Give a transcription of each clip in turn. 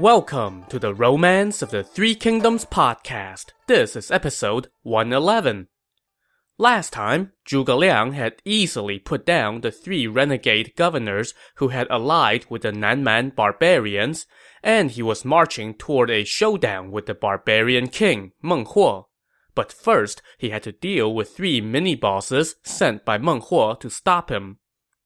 Welcome to the Romance of the Three Kingdoms podcast. This is episode 111. Last time, Zhuge Liang had easily put down the three renegade governors who had allied with the Nanman barbarians, and he was marching toward a showdown with the barbarian king, Meng Huo. But first, he had to deal with three mini-bosses sent by Meng Huo to stop him.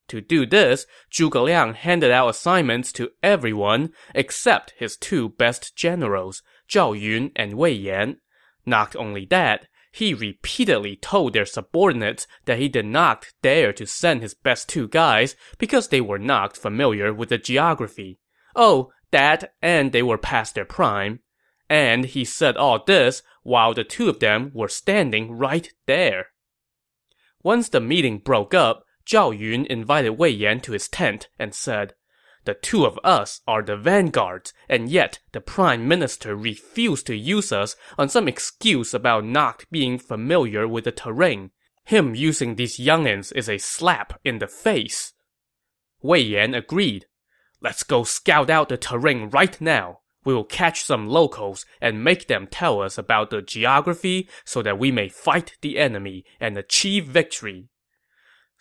To do this, Zhuge Liang handed out assignments to everyone except his two best generals, Zhao Yun and Wei Yan. Not only that, he repeatedly told their subordinates that he did not dare to send his best two guys because they were not familiar with the geography. Oh, that and they were past their prime. And he said all this while the two of them were standing right there. Once the meeting broke up, Zhao Yun invited Wei Yan to his tent and said, The two of us are the vanguards, and yet the prime minister refused to use us on some excuse about not being familiar with the terrain. Him using these youngins is a slap in the face. Wei Yan agreed. Let's go scout out the terrain right now. We will catch some locals and make them tell us about the geography so that we may fight the enemy and achieve victory.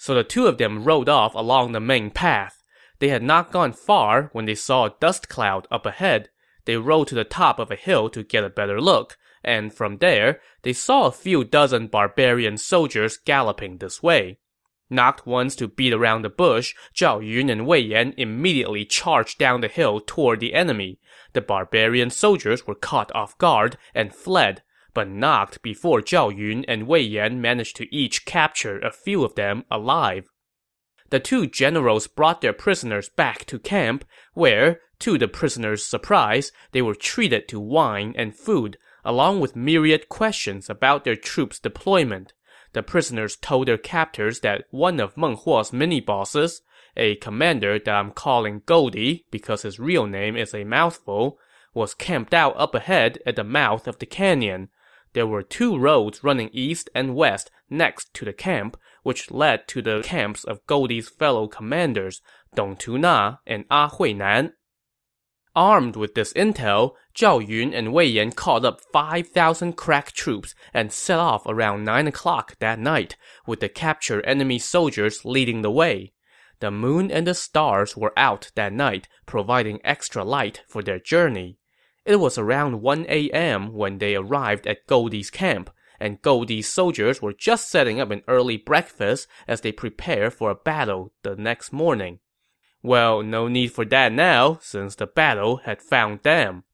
So the two of them rode off along the main path. They had not gone far when they saw a dust cloud up ahead. They rode to the top of a hill to get a better look, and from there, they saw a few dozen barbarian soldiers galloping this way. Not once to beat around the bush, Zhao Yun and Wei Yan immediately charged down the hill toward the enemy. The barbarian soldiers were caught off guard and fled, but not before Zhao Yun and Wei Yan managed to each capture a few of them alive. The two generals brought their prisoners back to camp, where, to the prisoners' surprise, they were treated to wine and food, along with myriad questions about their troops' deployment. The prisoners told their captors that one of Meng Huo's mini-bosses, a commander that I'm calling Goldie because his real name is a mouthful, was camped out up ahead at the mouth of the canyon. There were two roads running east and west next to the camp, which led to the camps of Goldie's fellow commanders, Dong Tuna and ah A Huinan. Armed with this intel, Zhao Yun and Wei Yan called up 5,000 crack troops and set off around 9 o'clock that night, with the captured enemy soldiers leading the way. The moon and the stars were out that night, providing extra light for their journey. It was around 1 a.m. when they arrived at Goldie's camp, and Goldie's soldiers were just setting up an early breakfast as they prepare for a battle the next morning. Well, no need for that now, since the battle had found them.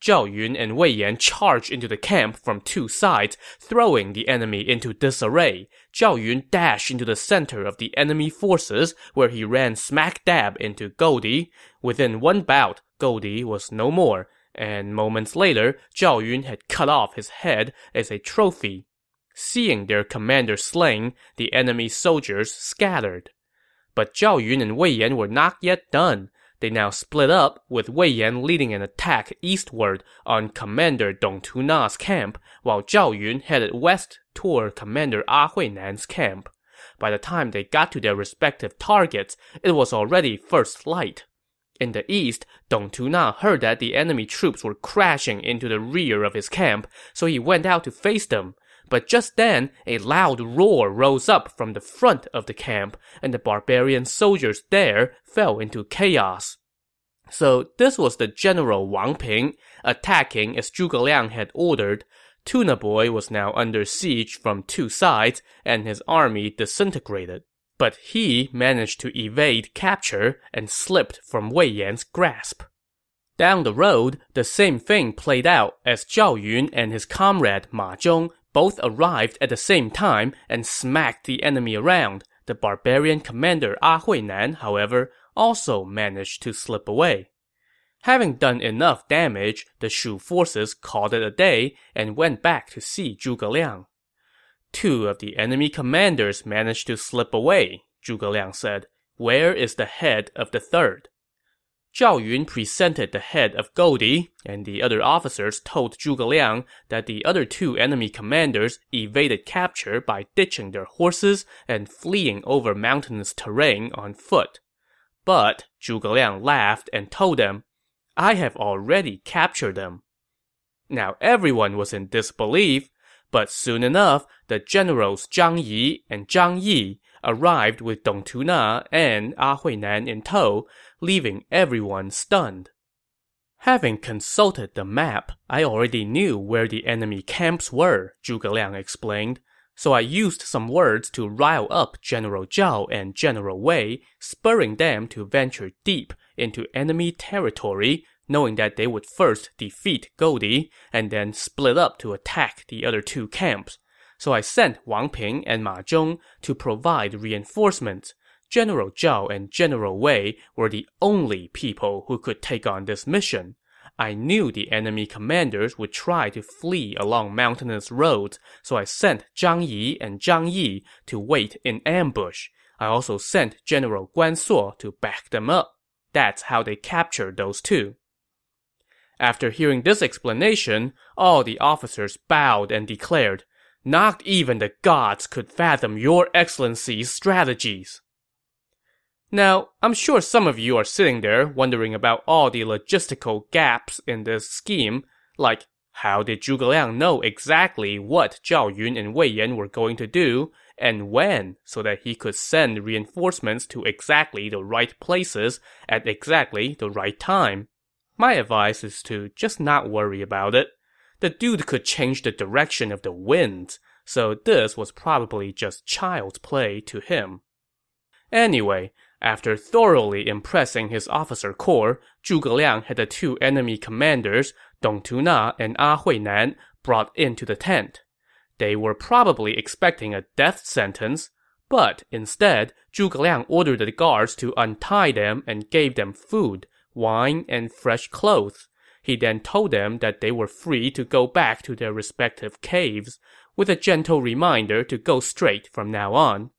Zhao Yun and Wei Yan charged into the camp from two sides, throwing the enemy into disarray. Zhao Yun dashed into the center of the enemy forces, where he ran smack dab into Goldie. Within one bout, Goldie was no more, and moments later, Zhao Yun had cut off his head as a trophy. Seeing their commander slain, the enemy soldiers scattered. But Zhao Yun and Wei Yan were not yet done. They now split up, with Wei Yan leading an attack eastward on Commander Dong Tuna's camp, while Zhao Yun headed west toward Commander A Huinan's camp. By the time they got to their respective targets, it was already first light. In the east, Dong Tuna heard that the enemy troops were crashing into the rear of his camp, so he went out to face them. But just then, a loud roar rose up from the front of the camp, and the barbarian soldiers there fell into chaos. So this was the general Wang Ping, attacking as Zhuge Liang had ordered. Tuna Boy was now under siege from two sides, and his army disintegrated. But he managed to evade capture and slipped from Wei Yan's grasp. Down the road, the same thing played out as Zhao Yun and his comrade Ma Zhong both arrived at the same time and smacked the enemy around. The barbarian commander A Huinan, however, also managed to slip away. Having done enough damage, the Shu forces called it a day and went back to see Zhuge Liang. Two of the enemy commanders managed to slip away, Zhuge Liang said. Where is the head of the third? Zhao Yun presented the head of Goldie, and the other officers told Zhuge Liang that the other two enemy commanders evaded capture by ditching their horses and fleeing over mountainous terrain on foot. But Zhuge Liang laughed and told them, I have already captured them. Now everyone was in disbelief, but soon enough, the generals Zhang Yi and Zhang Yi arrived with Dong Tuna and A Huinan in tow, leaving everyone stunned. Having consulted the map, I already knew where the enemy camps were, Zhuge Liang explained. So I used some words to rile up General Zhao and General Wei, spurring them to venture deep into enemy territory, knowing that they would first defeat Goldie and then split up to attack the other two camps. So I sent Wang Ping and Ma Zhong to provide reinforcements. General Zhao and General Wei were the only people who could take on this mission. I knew the enemy commanders would try to flee along mountainous roads, so I sent Zhang Yi and Zhang Yi to wait in ambush. I also sent General Guan Suo to back them up. That's how they captured those two. After hearing this explanation, all the officers bowed and declared, not even the gods could fathom your excellency's strategies. Now, I'm sure some of you are sitting there wondering about all the logistical gaps in this scheme, like how did Zhuge Liang know exactly what Zhao Yun and Wei Yan were going to do, and when, so that he could send reinforcements to exactly the right places at exactly the right time? My advice is to just not worry about it the dude could change the direction of the wind, so this was probably just child's play to him. Anyway, after thoroughly impressing his officer corps, Zhuge Liang had the two enemy commanders, Dong Tuna and A Huinan, brought into the tent. They were probably expecting a death sentence, but instead, Zhuge Liang ordered the guards to untie them and gave them food, wine, and fresh clothes. He then told them that they were free to go back to their respective caves, with a gentle reminder to go straight from now on.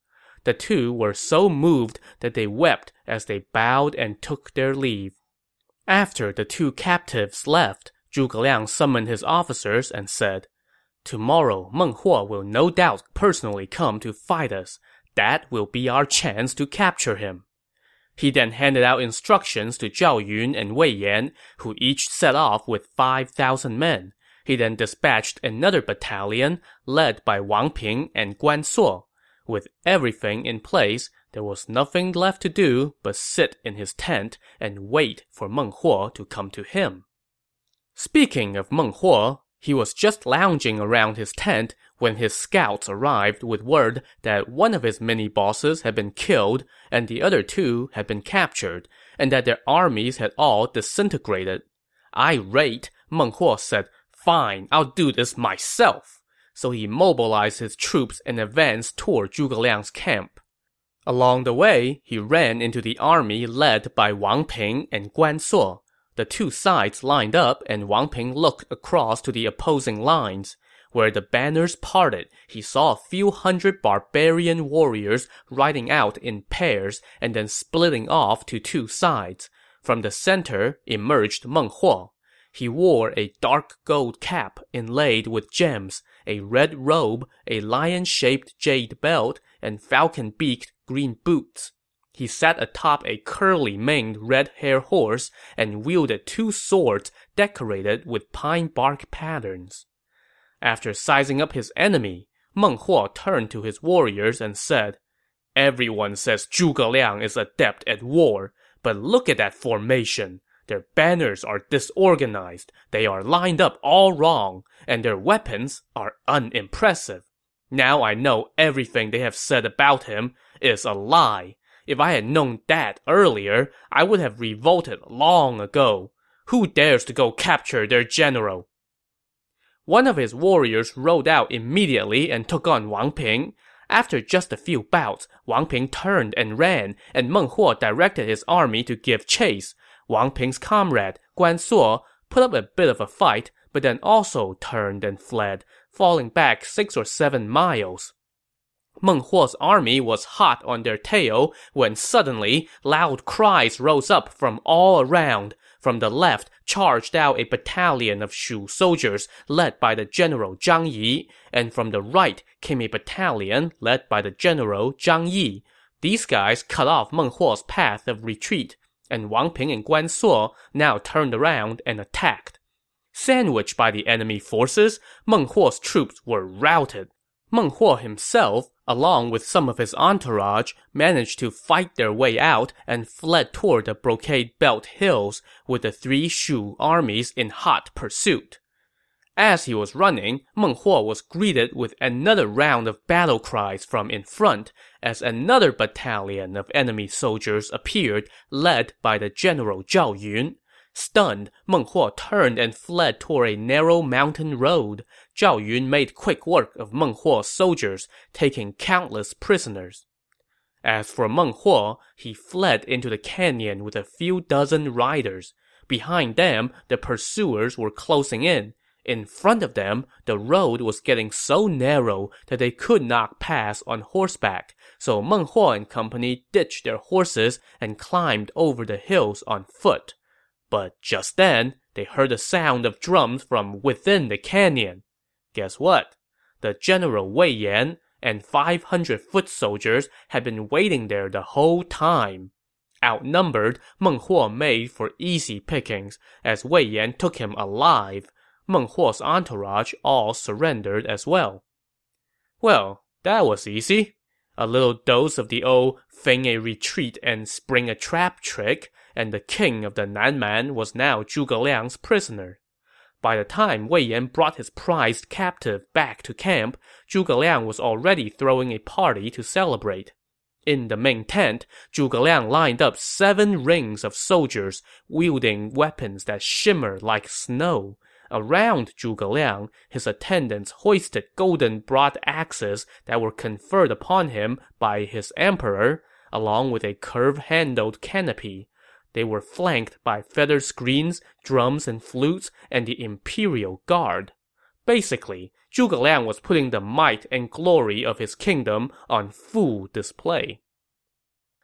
The two were so moved that they wept as they bowed and took their leave. After the two captives left, Zhuge Liang summoned his officers and said, Tomorrow Meng Huo will no doubt personally come to fight us. That will be our chance to capture him. He then handed out instructions to Zhao Yun and Wei Yan, who each set off with 5,000 men. He then dispatched another battalion, led by Wang Ping and Guan Suo. With everything in place, there was nothing left to do but sit in his tent and wait for Meng Huo to come to him. Speaking of Meng Huo, he was just lounging around his tent when his scouts arrived with word that one of his mini-bosses had been killed and the other two had been captured, and that their armies had all disintegrated. Irate, Meng Huo said, Fine, I'll do this myself. So he mobilized his troops and advanced toward Zhuge Liang's camp. Along the way, he ran into the army led by Wang Ping and Guan Suo. The two sides lined up and Wang Ping looked across to the opposing lines. Where the banners parted, he saw a few hundred barbarian warriors riding out in pairs and then splitting off to two sides. From the center emerged Meng Huo. He wore a dark gold cap inlaid with gems, a red robe, a lion-shaped jade belt, and falcon-beaked green boots. He sat atop a curly-maned red-hair horse and wielded two swords decorated with pine bark patterns. After sizing up his enemy, Meng Huo turned to his warriors and said, Everyone says Zhuge Liang is adept at war, but look at that formation. Their banners are disorganized, they are lined up all wrong, and their weapons are unimpressive. Now I know everything they have said about him is a lie. If I had known that earlier, I would have revolted long ago. Who dares to go capture their general? One of his warriors rode out immediately and took on Wang Ping. After just a few bouts, Wang Ping turned and ran, and Meng Huo directed his army to give chase. Wang Ping's comrade, Guan Suo, put up a bit of a fight, but then also turned and fled, falling back six or seven miles. Meng Huo's army was hot on their tail when suddenly loud cries rose up from all around. From the left charged out a battalion of Shu soldiers led by the general Zhang Yi, and from the right came a battalion led by the general Zhang Yi. These guys cut off Meng Huo's path of retreat. and Wang Ping and Guan Suo now turned around and attacked. Sandwiched by the enemy forces, Meng Huo's troops were routed. Meng Huo himself, along with some of his entourage, managed to fight their way out and fled toward the Brocade Belt Hills with the three Shu armies in hot pursuit. As he was running, Meng Huo was greeted with another round of battle cries from in front as another battalion of enemy soldiers appeared led by the general Zhao Yun. Stunned, Meng Huo turned and fled toward a narrow mountain road. Zhao Yun made quick work of Meng Huo's soldiers, taking countless prisoners. As for Meng Huo, he fled into the canyon with a few dozen riders. Behind them, the pursuers were closing in. In front of them, the road was getting so narrow that they could not pass on horseback, so Meng Huo and company ditched their horses and climbed over the hills on foot. But just then, they heard the sound of drums from within the canyon. Guess what? The general Wei Yan and 500 foot soldiers had been waiting there the whole time. Outnumbered, Meng Huo made for easy pickings, as Wei Yan took him alive. Meng Huo's entourage all surrendered as well. Well, that was easy. A little dose of the old feign a retreat and spring a trap trick, and the king of the Nanman was now Zhuge Liang's prisoner. By the time Wei Yan brought his prized captive back to camp, Zhuge Liang was already throwing a party to celebrate. In the main tent, Zhuge Liang lined up seven rings of soldiers wielding weapons that shimmer like snow. Around Zhuge Liang, his attendants hoisted golden broad axes that were conferred upon him by his emperor, along with a curve-handled canopy. They were flanked by feather screens, drums and flutes, and the imperial guard. Basically, Zhuge Liang was putting the might and glory of his kingdom on full display.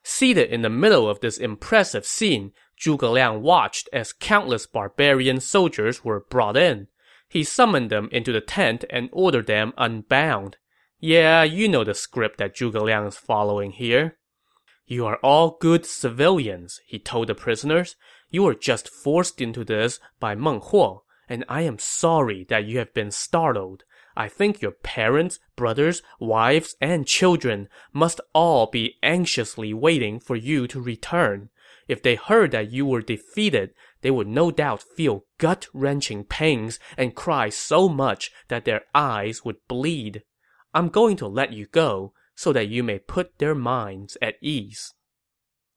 Seated in the middle of this impressive scene, Zhuge Liang watched as countless barbarian soldiers were brought in. He summoned them into the tent and ordered them unbound. Yeah, you know the script that Zhuge Liang is following here. You are all good civilians, he told the prisoners. You were just forced into this by Meng Huo, and I am sorry that you have been startled. I think your parents, brothers, wives, and children must all be anxiously waiting for you to return. If they heard that you were defeated, they would no doubt feel gut-wrenching pains and cry so much that their eyes would bleed. I'm going to let you go, so that you may put their minds at ease.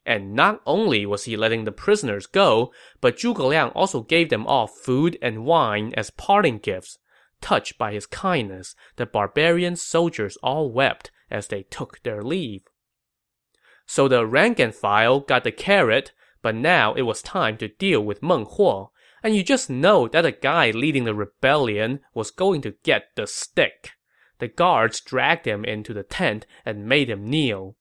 And not only was he letting the prisoners go, but Zhuge Liang also gave them all food and wine as parting gifts. Touched by his kindness, the barbarian soldiers all wept as they took their leave. So the rank and file got the carrot, but now it was time to deal with Meng Huo. And you just know that the guy leading the rebellion was going to get the stick. The guards dragged him into the tent and made him kneel.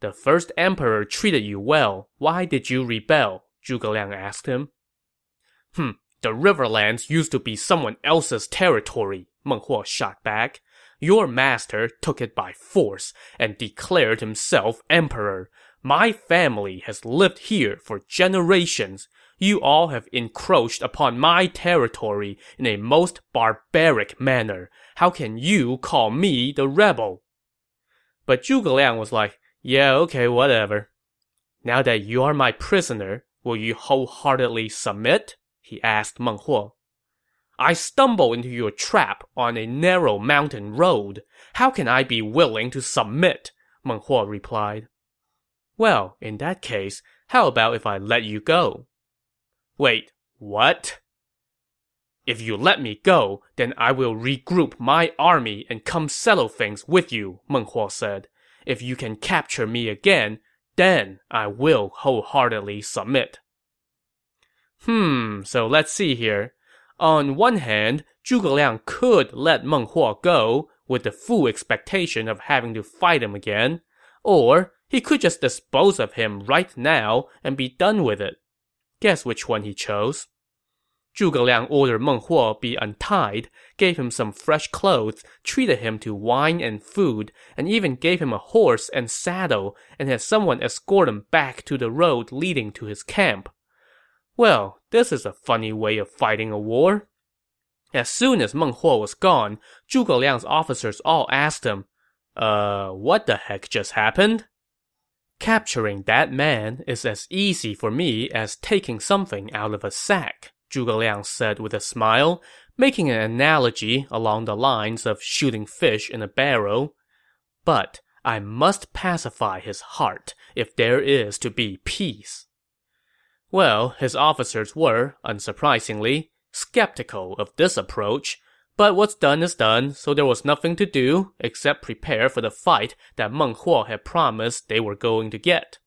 The first emperor treated you well. Why did you rebel? Zhuge Liang asked him. Hmm, the Riverlands used to be someone else's territory, Meng Huo shot back. Your master took it by force and declared himself emperor. My family has lived here for generations. You all have encroached upon my territory in a most barbaric manner. How can you call me the rebel? But Zhuge Liang was like, yeah, okay, whatever. Now that you are my prisoner, will you wholeheartedly submit? He asked Meng Huo. I stumbled into your trap on a narrow mountain road. How can I be willing to submit? Meng Huo replied. Well, in that case, how about if I let you go? Wait, what? If you let me go, then I will regroup my army and come settle things with you, Meng Huo said. If you can capture me again, then I will wholeheartedly submit. Hmm, so let's see here. On one hand, Zhuge Liang could let Meng Huo go with the full expectation of having to fight him again, or he could just dispose of him right now and be done with it. Guess which one he chose? Zhuge Liang ordered Meng Huo be untied, gave him some fresh clothes, treated him to wine and food, and even gave him a horse and saddle, and had someone escort him back to the road leading to his camp. Well, this is a funny way of fighting a war. As soon as Meng Huo was gone, Zhuge Liang's officers all asked him, Uh, what the heck just happened? Capturing that man is as easy for me as taking something out of a sack, Zhuge Liang said with a smile, making an analogy along the lines of shooting fish in a barrel. But I must pacify his heart if there is to be peace. Well, his officers were, unsurprisingly, skeptical of this approach, but what's done is done, so there was nothing to do except prepare for the fight that Meng Huo had promised they were going to get.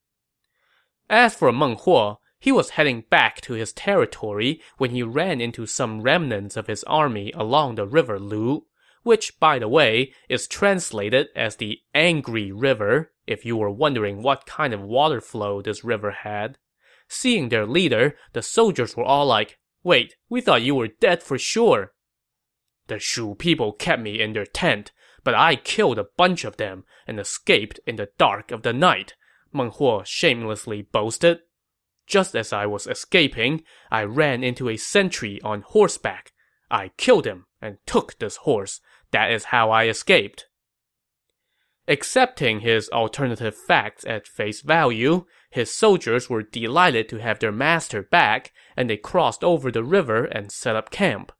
As for Meng Huo, he was heading back to his territory when he ran into some remnants of his army along the river Lu, which, by the way, is translated as the Angry River, if you were wondering what kind of water flow this river had. Seeing their leader, the soldiers were all like, Wait, we thought you were dead for sure. The Shu people kept me in their tent, but I killed a bunch of them and escaped in the dark of the night, Meng Huo shamelessly boasted. Just as I was escaping, I ran into a sentry on horseback. I killed him and took this horse. That is how I escaped. Accepting his alternative facts at face value, his soldiers were delighted to have their master back, and they crossed over the river and set up camp.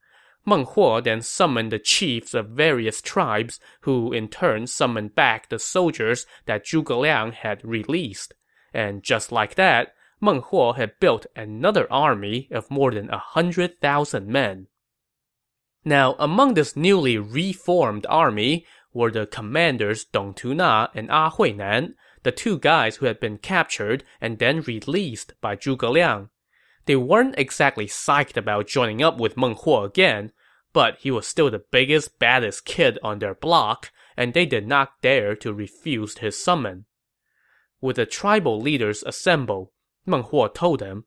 Meng Huo then summoned the chiefs of various tribes, who in turn summoned back the soldiers that Zhuge Liang had released. And just like that, Meng Huo had built another army of more than a hundred thousand men. Now, among this newly reformed army were the commanders Dong Tuna and A ah Huinan, the two guys who had been captured and then released by Zhuge Liang. They weren't exactly psyched about joining up with Meng Huo again, but he was still the biggest, baddest kid on their block, and they did not dare to refuse his summon. With the tribal leaders assembled, Meng Huo told them,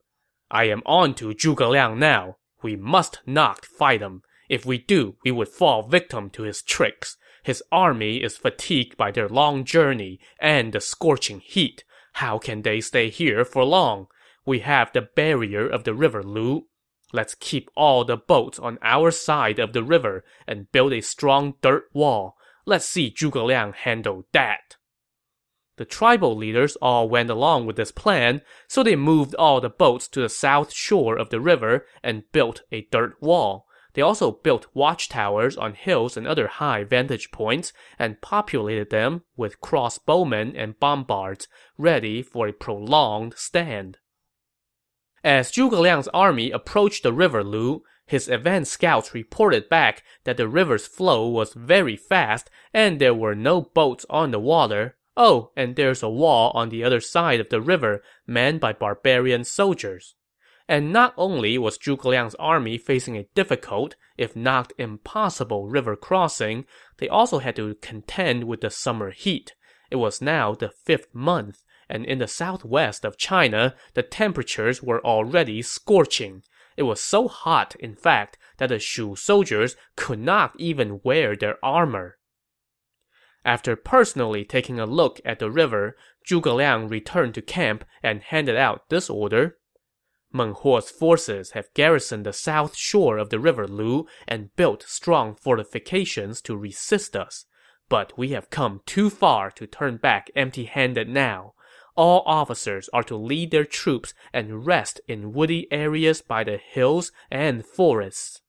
I am on to Zhuge Liang now. We must not fight him. If we do, we would fall victim to his tricks. His army is fatigued by their long journey and the scorching heat. How can they stay here for long? We have the barrier of the river Lu. Let's keep all the boats on our side of the river and build a strong dirt wall. Let's see Zhuge Liang handle that. The tribal leaders all went along with this plan, so they moved all the boats to the south shore of the river and built a dirt wall. They also built watchtowers on hills and other high vantage points and populated them with crossbowmen and bombards, ready for a prolonged stand. As Zhuge Liang's army approached the river Lu, his advance scouts reported back that the river's flow was very fast and there were no boats on the water, Oh, and there's a wall on the other side of the river manned by barbarian soldiers. And not only was Zhuge Liang's army facing a difficult, if not impossible, river crossing, they also had to contend with the summer heat. It was now the fifth month, and in the southwest of China, the temperatures were already scorching. It was so hot, in fact, that the Shu soldiers could not even wear their armor. After personally taking a look at the river, Zhuge Liang returned to camp and handed out this order. Meng Huo's forces have garrisoned the south shore of the river Lu and built strong fortifications to resist us. But we have come too far to turn back empty-handed now. All officers are to lead their troops and rest in woody areas by the hills and forests.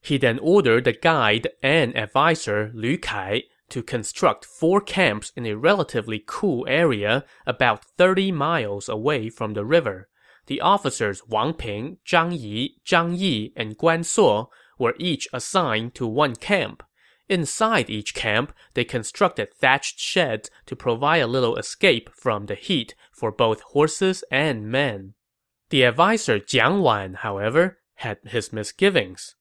He then ordered the guide and adviser Lu Kai to construct four camps in a relatively cool area about 30 miles away from the river. The officers Wang Ping, Zhang Yi, Zhang Yi, and Guan Suo were each assigned to one camp. Inside each camp, they constructed thatched sheds to provide a little escape from the heat for both horses and men. The adviser Jiang Wan, however, had his misgivings.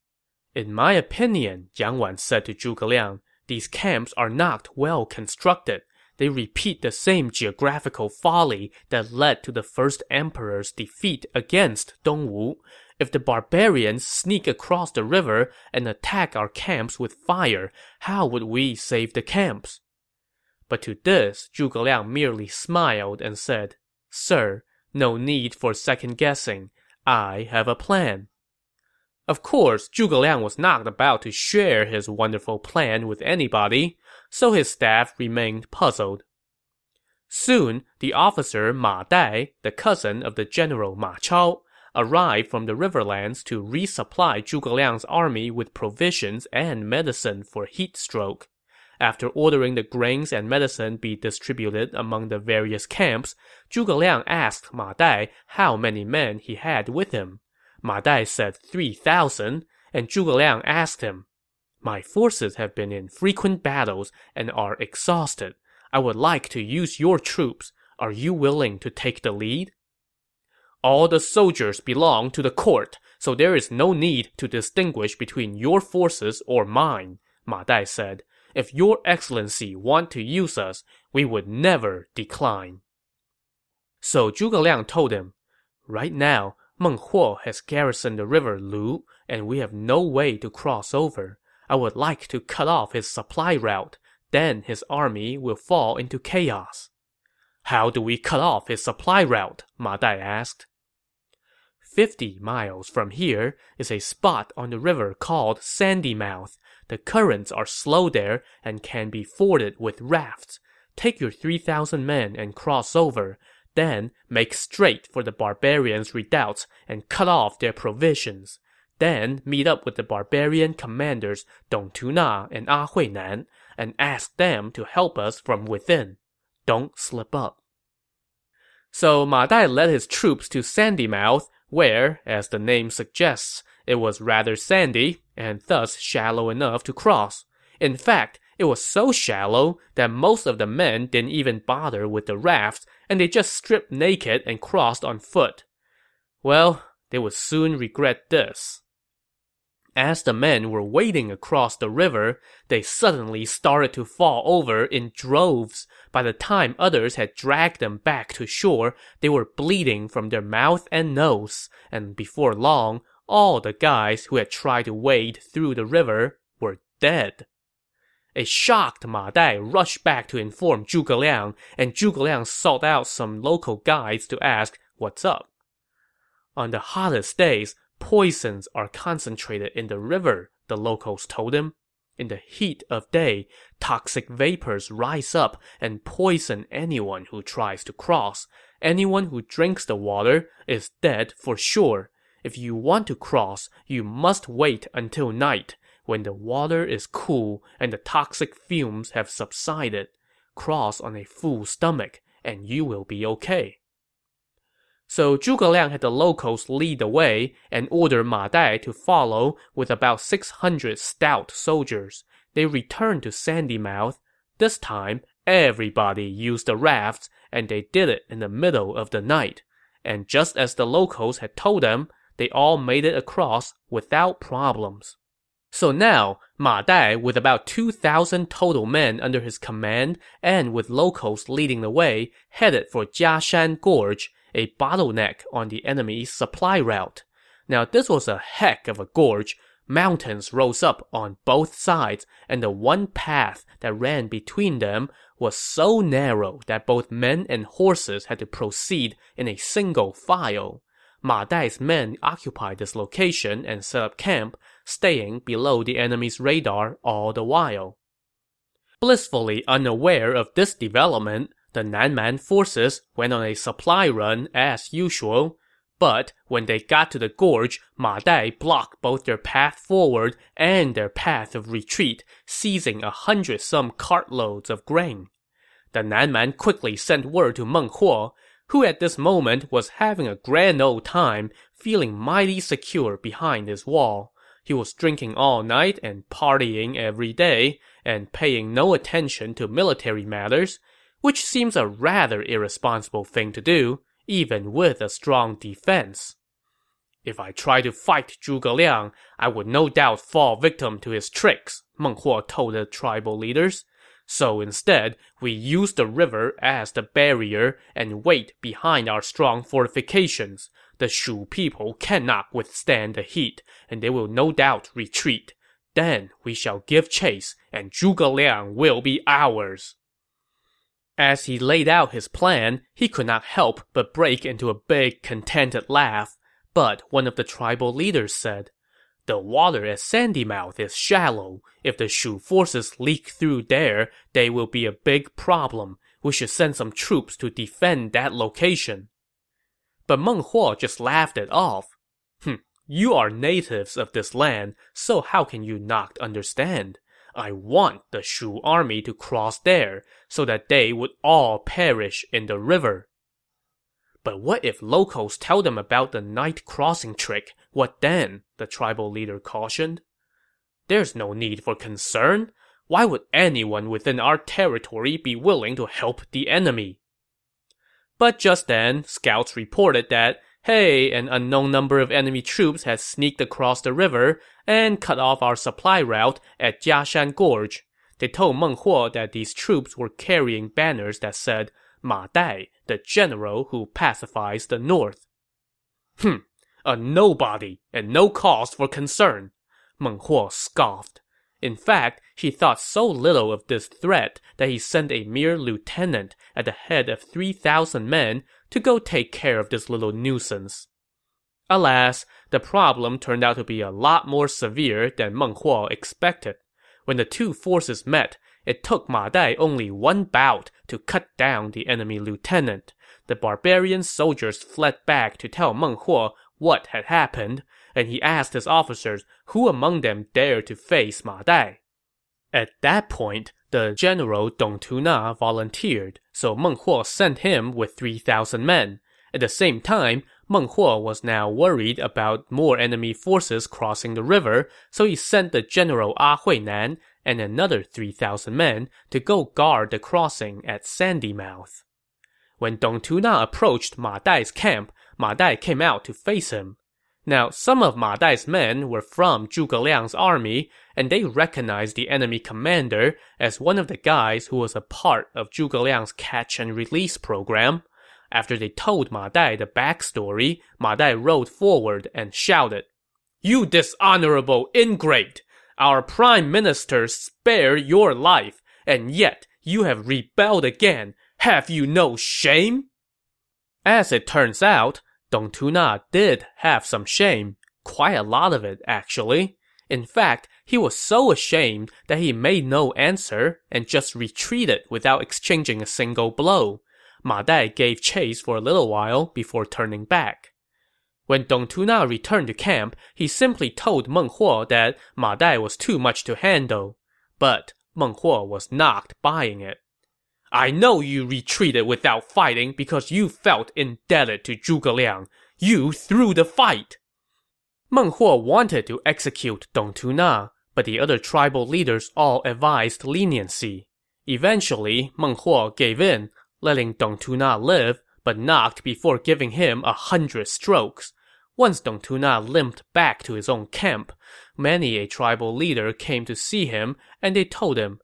In my opinion, Jiang Wan said to Zhuge Liang, these camps are not well constructed. They repeat the same geographical folly that led to the first emperor's defeat against Dongwu. If the barbarians sneak across the river and attack our camps with fire, how would we save the camps? But to this, Zhuge Liang merely smiled and said, Sir, no need for second guessing. I have a plan. Of course, Zhuge Liang was not about to share his wonderful plan with anybody, so his staff remained puzzled. Soon, the officer Ma Dai, the cousin of the general Ma Chao, arrived from the riverlands to resupply Zhuge Liang's army with provisions and medicine for heat stroke. After ordering the grains and medicine be distributed among the various camps, Zhuge Liang asked Ma Dai how many men he had with him. Ma Dai said 3,000, and Zhuge Liang asked him, My forces have been in frequent battles and are exhausted. I would like to use your troops. Are you willing to take the lead? All the soldiers belong to the court, so there is no need to distinguish between your forces or mine, Ma Dai said. If your excellency want to use us, we would never decline. So Zhuge Liang told him, Right now, Meng Huo has garrisoned the river Lu, and we have no way to cross over. I would like to cut off his supply route. Then his army will fall into chaos. How do we cut off his supply route? Ma Dai asked. Fifty miles from here is a spot on the river called Sandy Mouth. The currents are slow there and can be forded with rafts. Take your 3,000 men and cross over. Then make straight for the barbarians' redoubts and cut off their provisions. Then meet up with the barbarian commanders Dong Tuna and A Huinan and ask them to help us from within. Don't slip up. So Ma Dai led his troops to Sandy Mouth, where, as the name suggests, it was rather sandy and thus shallow enough to cross. In fact, it was so shallow that most of the men didn't even bother with the rafts and they just stripped naked and crossed on foot. Well, they would soon regret this. As the men were wading across the river, they suddenly started to fall over in droves. By the time others had dragged them back to shore, they were bleeding from their mouth and nose, and before long, all the guys who had tried to wade through the river were dead. A shocked Ma Dai rushed back to inform Zhuge Liang, and Zhuge Liang sought out some local guides to ask what's up. On the hottest days, poisons are concentrated in the river, the locals told him. In the heat of day, toxic vapors rise up and poison anyone who tries to cross. Anyone who drinks the water is dead for sure. If you want to cross, you must wait until night. When the water is cool and the toxic fumes have subsided, cross on a full stomach, and you will be okay. So Zhuge Liang had the locals lead the way and ordered Ma Dai to follow with about 600 stout soldiers. They returned to Sandy Mouth. This time, everybody used the rafts, and they did it in the middle of the night. And just as the locals had told them, they all made it across without problems. So now, Ma Dai, with about 2,000 total men under his command and with locals leading the way, headed for Jiashan Gorge, a bottleneck on the enemy's supply route. Now, this was a heck of a gorge. Mountains rose up on both sides, and the one path that ran between them was so narrow that both men and horses had to proceed in a single file. Ma Dai's men occupied this location and set up camp, staying below the enemy's radar all the while. Blissfully unaware of this development, the Nan Man forces went on a supply run as usual, but when they got to the gorge, Ma Dai blocked both their path forward and their path of retreat, seizing a hundred some cartloads of grain. The Nan Man quickly sent word to Meng Huo, who at this moment was having a grand old time, feeling mighty secure behind his wall. He was drinking all night and partying every day, and paying no attention to military matters, which seems a rather irresponsible thing to do, even with a strong defense. If I try to fight Zhuge Liang, I would no doubt fall victim to his tricks, Meng Huo told the tribal leaders. So instead, we use the river as the barrier and wait behind our strong fortifications. The Shu people cannot withstand the heat, and they will no doubt retreat. Then we shall give chase, and Zhuge Liang will be ours. As he laid out his plan, he could not help but break into a big, contented laugh. But one of the tribal leaders said, The water at Sandymouth is shallow. If the Shu forces leak through there, they will be a big problem. We should send some troops to defend that location. But Meng Huo just laughed it off. Hm, you are natives of this land, so how can you not understand? I want the Shu army to cross there, so that they would all perish in the river. But what if locals tell them about the night crossing trick? What then? The tribal leader cautioned. There's no need for concern. Why would anyone within our territory be willing to help the enemy? But just then, scouts reported that, hey, an unknown number of enemy troops had sneaked across the river and cut off our supply route at Jiashan Gorge. They told Meng Huo that these troops were carrying banners that said, Ma Dai, the general who pacifies the north. Hmm, a nobody and no cause for concern. Meng Huo scoffed. In fact, he thought so little of this threat that he sent a mere lieutenant at the head of 3,000 men to go take care of this little nuisance. Alas, the problem turned out to be a lot more severe than Meng Huo expected. When the two forces met, it took Ma Dai only one bout to cut down the enemy lieutenant. The barbarian soldiers fled back to tell Meng Huo what had happened, and he asked his officers who among them dared to face Ma Dai. At that point, the general Dong Tuna volunteered, so Meng Huo sent him with 3,000 men. At the same time, Meng Huo was now worried about more enemy forces crossing the river, so he sent the general Ah Huinan and another 3,000 men to go guard the crossing at Sandy Mouth. When Dong Tuna approached Ma Dai's camp, Ma Dai came out to face him. Now, some of Ma Dai's men were from Zhuge Liang's army, and they recognized the enemy commander as one of the guys who was a part of Zhuge Liang's catch and release program. After they told Ma Dai the backstory, Ma Dai rode forward and shouted, You dishonorable ingrate! Our prime minister spared your life, and yet you have rebelled again. Have you no shame? As it turns out, Dong Tuna did have some shame. Quite a lot of it, actually. In fact, he was so ashamed that he made no answer and just retreated without exchanging a single blow. Ma Dai gave chase for a little while before turning back. When Dong Tuna returned to camp, he simply told Meng Huo that Ma Dai was too much to handle. But Meng Huo was not buying it. I know you retreated without fighting because you felt indebted to Zhuge Liang. You threw the fight. Meng Huo wanted to execute Dong Tuna, but the other tribal leaders all advised leniency. Eventually, Meng Huo gave in, letting Dong Tuna live, but not before giving him a hundred strokes. Once Dong Tuna limped back to his own camp, many a tribal leader came to see him, and they told him,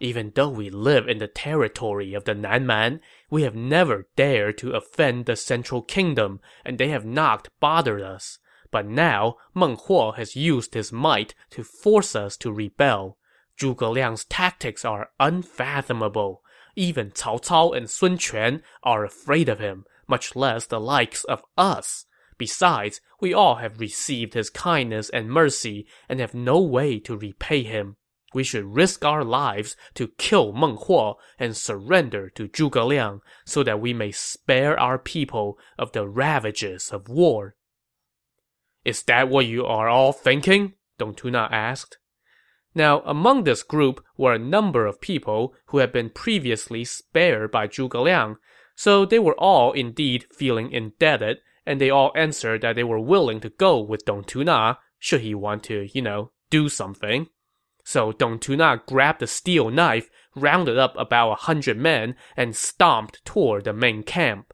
even though we live in the territory of the Nan Man, we have never dared to offend the central kingdom, and they have not bothered us. But now, Meng Huo has used his might to force us to rebel. Zhuge Liang's tactics are unfathomable. Even Cao Cao and Sun Quan are afraid of him, much less the likes of us. Besides, we all have received his kindness and mercy and have no way to repay him. We should risk our lives to kill Meng Huo and surrender to Zhuge Liang so that we may spare our people of the ravages of war. Is that what you are all thinking? Dong Tuna asked. Now, among this group were a number of people who had been previously spared by Zhuge Liang, so they were all indeed feeling indebted, and they all answered that they were willing to go with Dong Tuna should he want to, you know, do something. So Dong Tuna grabbed a steel knife, rounded up about a hundred men, and stomped toward the main camp.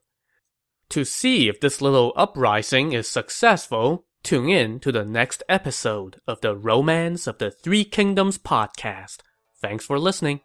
To see if this little uprising is successful, tune in to the next episode of the Romance of the Three Kingdoms podcast. Thanks for listening.